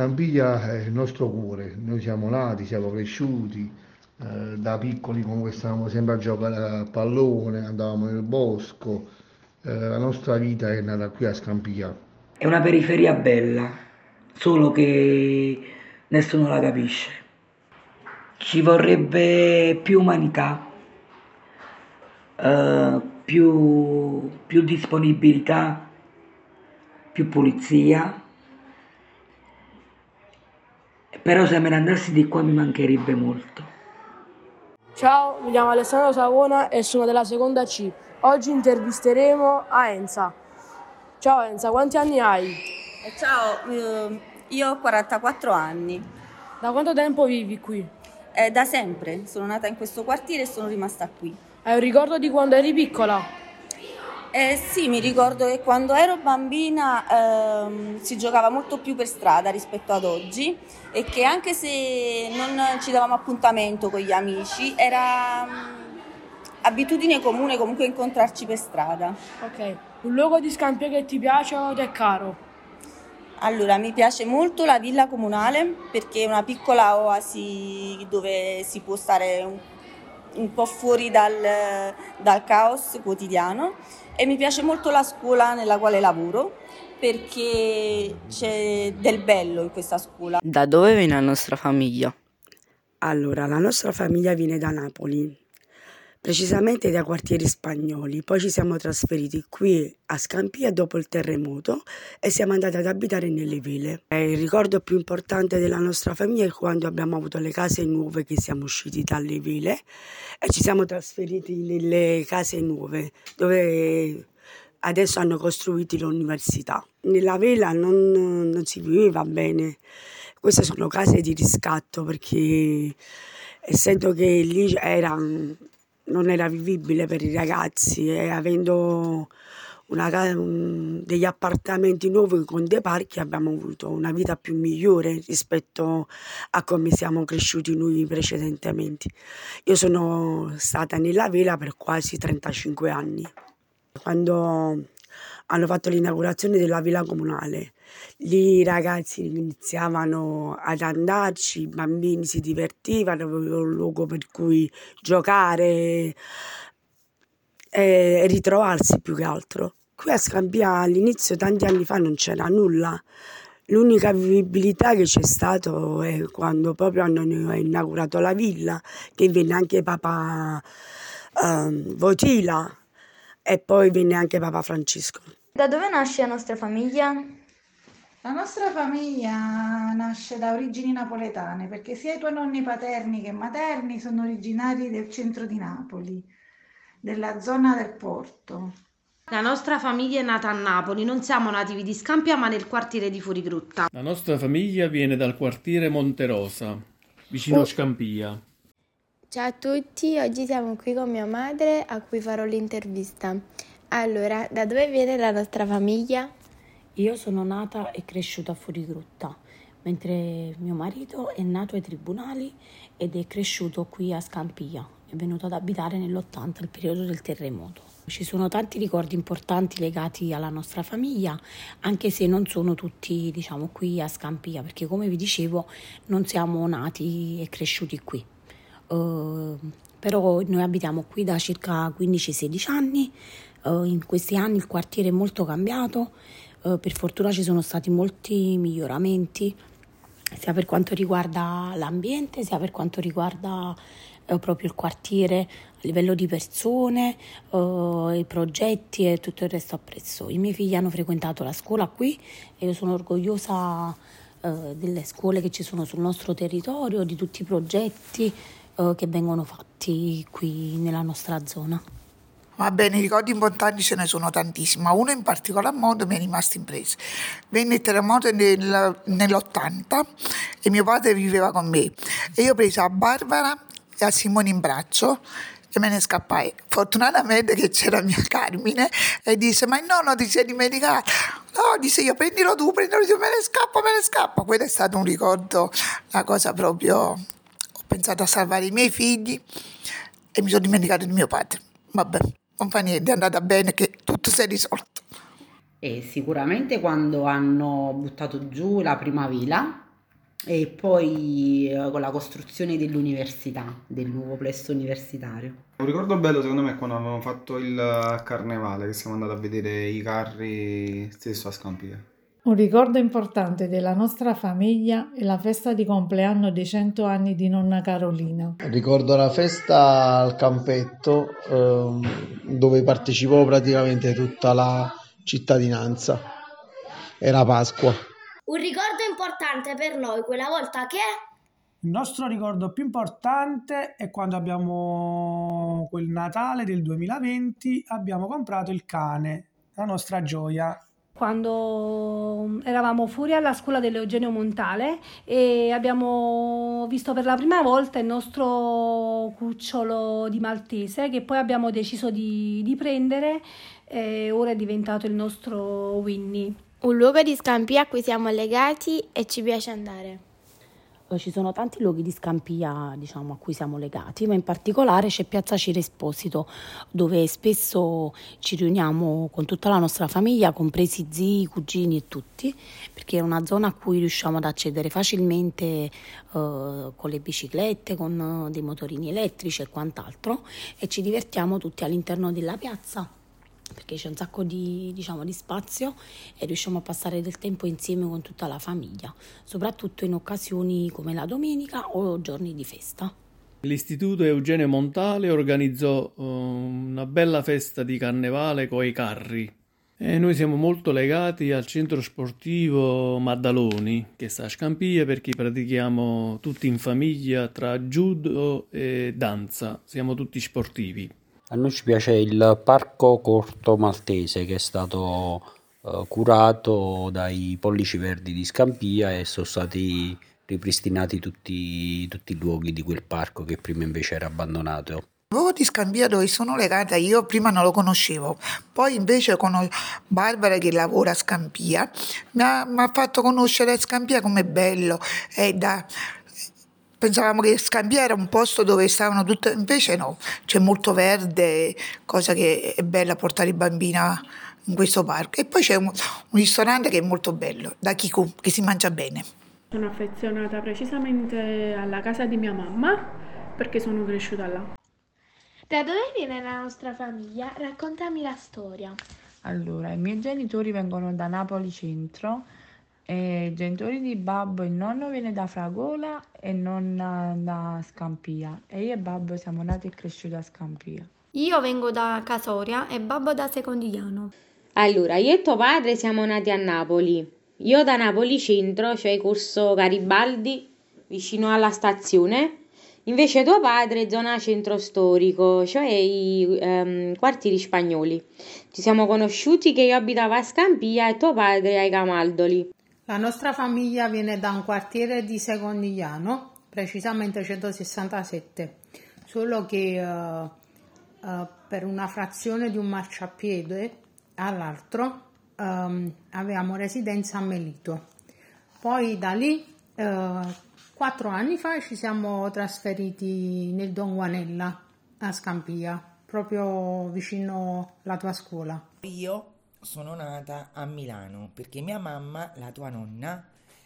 Scampiglia è il nostro cuore, noi siamo nati, siamo cresciuti, eh, da piccoli comunque stavamo sempre a giocare a pallone, andavamo nel bosco, eh, la nostra vita è nata qui a Scampiglia. È una periferia bella, solo che nessuno la capisce. Ci vorrebbe più umanità, eh, più, più disponibilità, più pulizia. Però se me ne andassi di qua mi mancherebbe molto. Ciao, mi chiamo Alessandro Savona e sono della seconda C. Oggi intervisteremo a Enza. Ciao Enza, quanti anni hai? Ciao, eh, io ho 44 anni. Da quanto tempo vivi qui? Eh, da sempre, sono nata in questo quartiere e sono rimasta qui. Hai un ricordo di quando eri piccola? Eh, sì, mi ricordo che quando ero bambina ehm, si giocava molto più per strada rispetto ad oggi e che anche se non ci davamo appuntamento con gli amici era um, abitudine comune comunque incontrarci per strada. Ok, un luogo di scampio che ti piace o ti è caro? Allora, mi piace molto la villa comunale perché è una piccola oasi dove si può stare un, un po' fuori dal, dal caos quotidiano e mi piace molto la scuola nella quale lavoro perché c'è del bello in questa scuola. Da dove viene la nostra famiglia? Allora, la nostra famiglia viene da Napoli, precisamente dai quartieri spagnoli. Poi ci siamo trasferiti qui a Scampia dopo il terremoto e siamo andati ad abitare nelle ville. Il ricordo più importante della nostra famiglia è quando abbiamo avuto le case nuove che siamo usciti dalle ville e ci siamo trasferiti nelle case nuove dove adesso hanno costruito l'università. Nella villa non, non si viveva bene. Queste sono case di riscatto perché essendo che lì era non era vivibile per i ragazzi e avendo una, un, degli appartamenti nuovi con dei parchi abbiamo avuto una vita più migliore rispetto a come siamo cresciuti noi precedentemente. Io sono stata nella vela per quasi 35 anni. Quando hanno fatto l'inaugurazione della villa comunale. Lì i ragazzi iniziavano ad andarci, i bambini si divertivano, avevano un luogo per cui giocare e ritrovarsi più che altro. Qui a Scampia all'inizio, tanti anni fa, non c'era nulla. L'unica vivibilità che c'è stato è quando proprio hanno inaugurato la villa, che venne anche Papa eh, Votila e poi venne anche Papa Francesco. Da dove nasce la nostra famiglia? La nostra famiglia nasce da origini napoletane perché sia i tuoi nonni paterni che materni sono originari del centro di Napoli, della zona del porto. La nostra famiglia è nata a Napoli, non siamo nativi di Scampia ma nel quartiere di Fuorigrutta. La nostra famiglia viene dal quartiere Monterosa, vicino a Scampia. Ciao a tutti, oggi siamo qui con mia madre a cui farò l'intervista. Allora, da dove viene la nostra famiglia? Io sono nata e cresciuta a Fuorigrutta, mentre mio marito è nato ai tribunali ed è cresciuto qui a Scampia. È venuto ad abitare nell'80, il periodo del terremoto. Ci sono tanti ricordi importanti legati alla nostra famiglia, anche se non sono tutti, diciamo, qui a Scampia, perché come vi dicevo non siamo nati e cresciuti qui. Uh, però noi abitiamo qui da circa 15-16 anni, Uh, in questi anni il quartiere è molto cambiato, uh, per fortuna ci sono stati molti miglioramenti, sia per quanto riguarda l'ambiente, sia per quanto riguarda uh, proprio il quartiere a livello di persone, i progetti e tutto il resto appresso. I miei figli hanno frequentato la scuola qui e io sono orgogliosa delle scuole che ci sono sul nostro territorio, di tutti i progetti che vengono fatti qui nella nostra zona. Va bene, ricordi importanti ce ne sono tantissimi, ma uno in particolar modo mi è rimasto impreso. Venne il terremoto nel, nell'80 e mio padre viveva con me e io presi a Barbara e a Simone in braccio e me ne scappai. Fortunatamente che c'era mia Carmine e disse: Ma il nonno ti sei dimenticato? No, disse io prendilo tu, prendilo tu, me ne scappo, me ne scappo. Quello è stato un ricordo, una cosa proprio. Ho pensato a salvare i miei figli e mi sono dimenticato di mio padre. Vabbè niente, è andata bene che tutto si è risolto. E sicuramente quando hanno buttato giù la prima villa e poi eh, con la costruzione dell'università, del nuovo plesso universitario. Un ricordo bello secondo me è quando avevamo fatto il carnevale, che siamo andati a vedere i carri stesso a Scampia. Un ricordo importante della nostra famiglia è la festa di compleanno dei 100 anni di nonna Carolina. Ricordo la festa al campetto ehm, dove partecipò praticamente tutta la cittadinanza. Era Pasqua. Un ricordo importante per noi quella volta che... Il nostro ricordo più importante è quando abbiamo quel Natale del 2020 abbiamo comprato il cane, la nostra gioia. Quando eravamo fuori alla scuola dell'Eugenio Montale e abbiamo visto per la prima volta il nostro cucciolo di maltese che poi abbiamo deciso di, di prendere e ora è diventato il nostro Winnie. Un luogo di Scampia a cui siamo legati e ci piace andare. Eh, ci sono tanti luoghi di Scampia diciamo, a cui siamo legati, ma in particolare c'è Piazza Ciro Esposito, dove spesso ci riuniamo con tutta la nostra famiglia, compresi zii, cugini e tutti, perché è una zona a cui riusciamo ad accedere facilmente eh, con le biciclette, con dei motorini elettrici e quant'altro, e ci divertiamo tutti all'interno della piazza perché c'è un sacco di, diciamo, di spazio e riusciamo a passare del tempo insieme con tutta la famiglia, soprattutto in occasioni come la domenica o giorni di festa. L'Istituto Eugenio Montale organizzò uh, una bella festa di carnevale con i carri e noi siamo molto legati al centro sportivo Maddaloni che sta a Scampia perché pratichiamo tutti in famiglia tra judo e danza, siamo tutti sportivi. A noi ci piace il Parco Corto Maltese che è stato eh, curato dai Pollici Verdi di Scampia e sono stati ripristinati tutti, tutti i luoghi di quel parco che prima invece era abbandonato. Luogo di Scampia dove sono legata io prima non lo conoscevo, poi invece con Barbara che lavora a Scampia mi ha, mi ha fatto conoscere Scampia come bello, è da pensavamo che Scampia era un posto dove stavano tutte, invece no, c'è molto verde, cosa che è bella portare i bambini in questo parco. E poi c'è un, un ristorante che è molto bello, da Kiku, che si mangia bene. Sono affezionata precisamente alla casa di mia mamma perché sono cresciuta là. Da dove viene la nostra famiglia? Raccontami la storia. Allora, i miei genitori vengono da Napoli centro I genitori di Babbo, il nonno viene da Fragola e nonna da Scampia e io e Babbo siamo nati e cresciuti a Scampia. Io vengo da Casoria e Babbo da Secondigliano. Allora, io e tuo padre siamo nati a Napoli. Io da Napoli centro, cioè corso Garibaldi, vicino alla stazione. Invece tuo padre zona centro storico, cioè i ehm, quartieri spagnoli. Ci siamo conosciuti che io abitavo a Scampia e tuo padre ai Camaldoli. La nostra famiglia viene da un quartiere di Secondigliano, precisamente 167, solo che uh, uh, per una frazione di un marciapiede all'altro um, avevamo residenza a Melito. Poi da lì, uh, quattro anni fa, ci siamo trasferiti nel Don Guanella a Scampia, proprio vicino alla tua scuola. Io sono nata a Milano perché mia mamma, la tua nonna,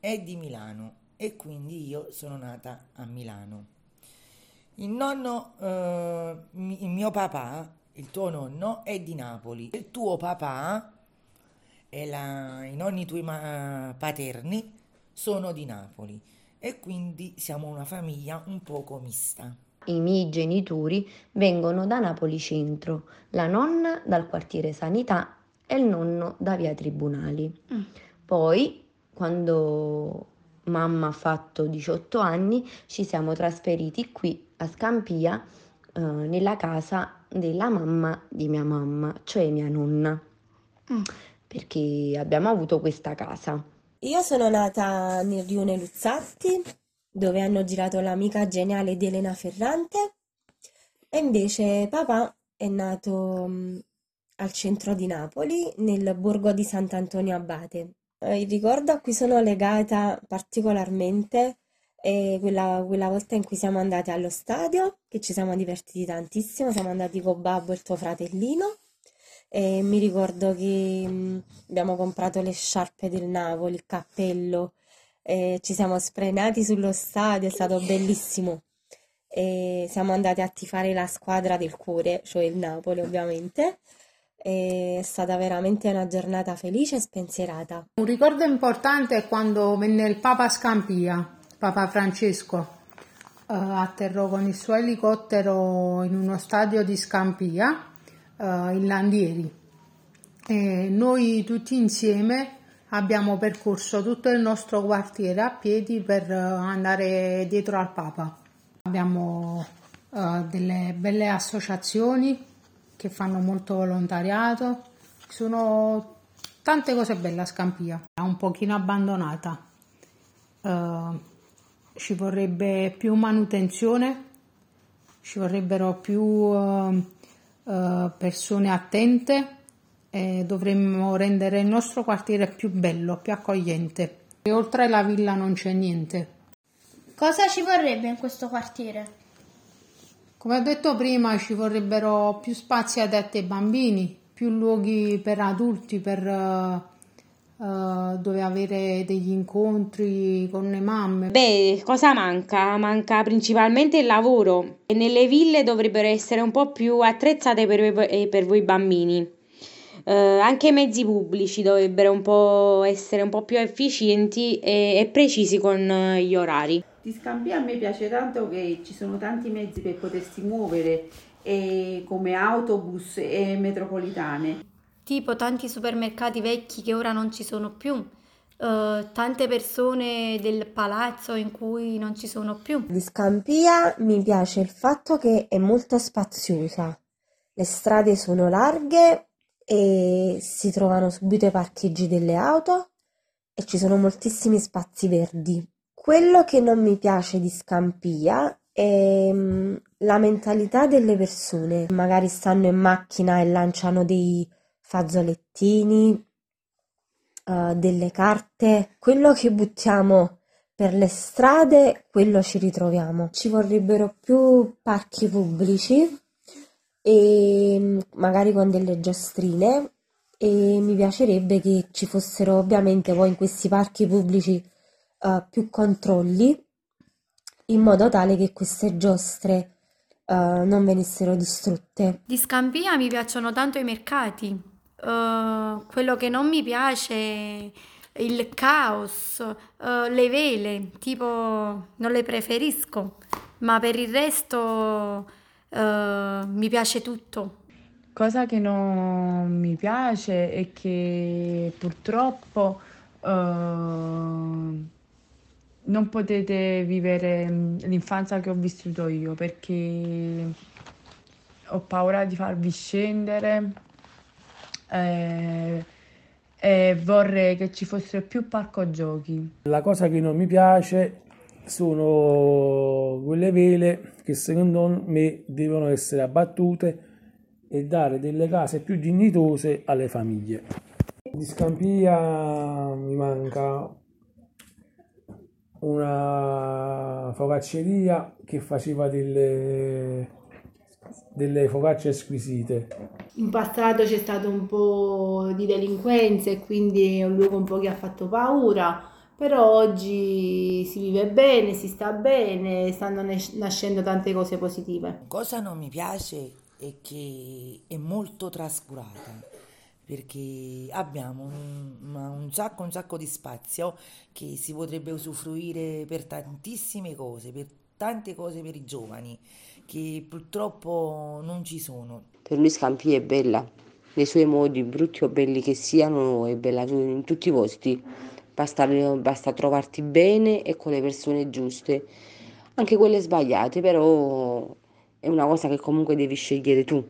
è di Milano e quindi io sono nata a Milano. Il nonno, eh, il mio papà, il tuo nonno, è di Napoli. Il tuo papà e la, i nonni tuoi ma, paterni sono di Napoli e quindi siamo una famiglia un poco mista. I miei genitori vengono da Napoli centro, la nonna dal quartiere Sanità e il nonno da via Tribunali. Mm. Poi, quando mamma ha fatto 18 anni, ci siamo trasferiti qui a Scampia, eh, nella casa della mamma di mia mamma, cioè mia nonna, mm. perché abbiamo avuto questa casa. Io sono nata nel rione Luzzatti, dove hanno girato l'amica geniale di Elena Ferrante, e invece papà è nato mm, al centro di Napoli, nel borgo di Sant'Antonio Abate. Eh, il ricordo a cui sono legata particolarmente è quella, quella volta in cui siamo andati allo stadio, che ci siamo divertiti tantissimo, siamo andati con Babbo e il tuo fratellino e mi ricordo che mh, abbiamo comprato le sciarpe del Napoli, il cappello, e ci siamo sprenati sullo stadio, è stato bellissimo. E siamo andati a tifare la squadra del cuore, cioè il Napoli ovviamente. È stata veramente una giornata felice e spensierata. Un ricordo importante è quando venne il Papa Scampia, Papa Francesco, eh, atterrò con il suo elicottero in uno stadio di Scampia, eh, in Landieri. E noi tutti insieme abbiamo percorso tutto il nostro quartiere a piedi per eh, andare dietro al Papa. Abbiamo uh, delle belle associazioni che fanno molto volontariato, sono tante cose belle a Scampia, è un pochino abbandonata, uh, ci vorrebbe più manutenzione, ci vorrebbero più uh, persone attente e dovremmo rendere il nostro quartiere più bello, più accogliente. E oltre alla villa non c'è niente. Cosa ci vorrebbe in questo quartiere? Come ho detto prima, ci vorrebbero più spazi adatti ai bambini, più luoghi per adulti, per uh, uh, dove avere degli incontri con le mamme. Beh, cosa manca? Manca principalmente il lavoro e nelle ville dovrebbero essere un po' più attrezzate per, per voi bambini. Eh, anche i mezzi pubblici dovrebbero un essere un po' più efficienti e, e precisi con eh, gli orari. Di Scampia a me piace tanto che ci sono tanti mezzi per potersi muovere, e come autobus e metropolitane. Tipo tanti supermercati vecchi che ora non ci sono più, uh, tante persone del palazzo in cui non ci sono più. Di Scampia mi piace il fatto che è molto spaziosa. Le strade sono larghe e si trovano subito i parcheggi delle auto e ci sono moltissimi spazi verdi. Quello che non mi piace di Scampia è mm, la mentalità delle persone. Magari stanno in macchina e lanciano dei fazzolettini, uh, delle carte. Quello che buttiamo per le strade, quello ci ritroviamo. Ci vorrebbero più parchi pubblici e mm, magari con delle giostrine e mi piacerebbe che ci fossero ovviamente poi in questi parchi pubblici uh, più controlli in modo tale che queste giostre uh, non venissero distrutte. Di Scampia mi piacciono tanto i mercati, uh, quello che non mi piace è il caos, le vele, tipo non le preferisco, ma per il resto Uh, mi piace tutto. Cosa che non mi piace è che purtroppo uh, non potete vivere l'infanzia che ho vissuto io perché ho paura di farvi scendere eh, e vorrei che ci fossero più parco giochi. La cosa che non mi piace sono quelle vele che secondo me devono essere abbattute e dare delle case più dignitose alle famiglie. Di Scampia mi manca una focacceria che faceva delle, delle focacce squisite. In passato c'è stato un po' di delinquenza e quindi è un luogo un po' che ha fatto paura però oggi si vive bene, si sta bene, stanno nascendo tante cose positive. Cosa non mi piace è che è molto trascurata perché abbiamo un, un, sacco, un sacco di spazio che si potrebbe usufruire per tantissime cose, per tante cose per i giovani che purtroppo non ci sono. Per lui Scampi è bella, nei suoi modi, brutti o belli che siano, è bella in tutti i posti basta, basta trovarti bene e con le persone giuste, anche quelle sbagliate, però è una cosa che comunque devi scegliere tu.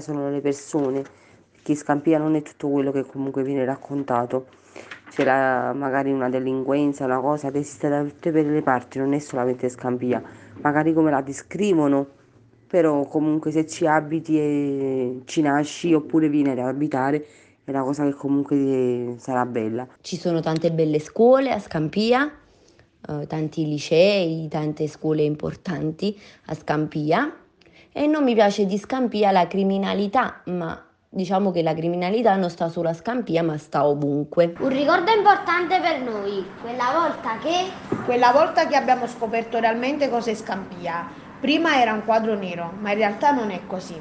Sono le persone, chi scampia non è tutto quello che comunque viene raccontato. C'è la, magari una delinquenza, una cosa che esiste da tutte le parti, non è solamente scampia, magari come la descrivono, però comunque se ci abiti e ci nasci oppure vieni ad abitare è una cosa che comunque sarà bella. Ci sono tante belle scuole a Scampia, eh, tanti licei, tante scuole importanti a Scampia e non mi piace di Scampia la criminalità, ma diciamo che la criminalità non sta solo a Scampia ma sta ovunque. Un ricordo importante per noi, quella volta che... Quella volta che abbiamo scoperto realmente cos'è Scampia. Prima era un quadro nero, ma in realtà non è così.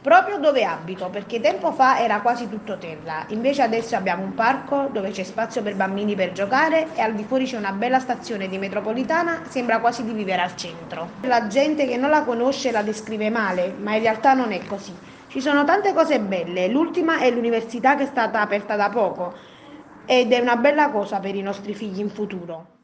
Proprio dove abito, perché tempo fa era quasi tutto terra, invece adesso abbiamo un parco dove c'è spazio per bambini per giocare e al di fuori c'è una bella stazione di metropolitana, sembra quasi di vivere al centro. La gente che non la conosce la descrive male, ma in realtà non è così. Ci sono tante cose belle, l'ultima è l'università che è stata aperta da poco ed è una bella cosa per i nostri figli in futuro.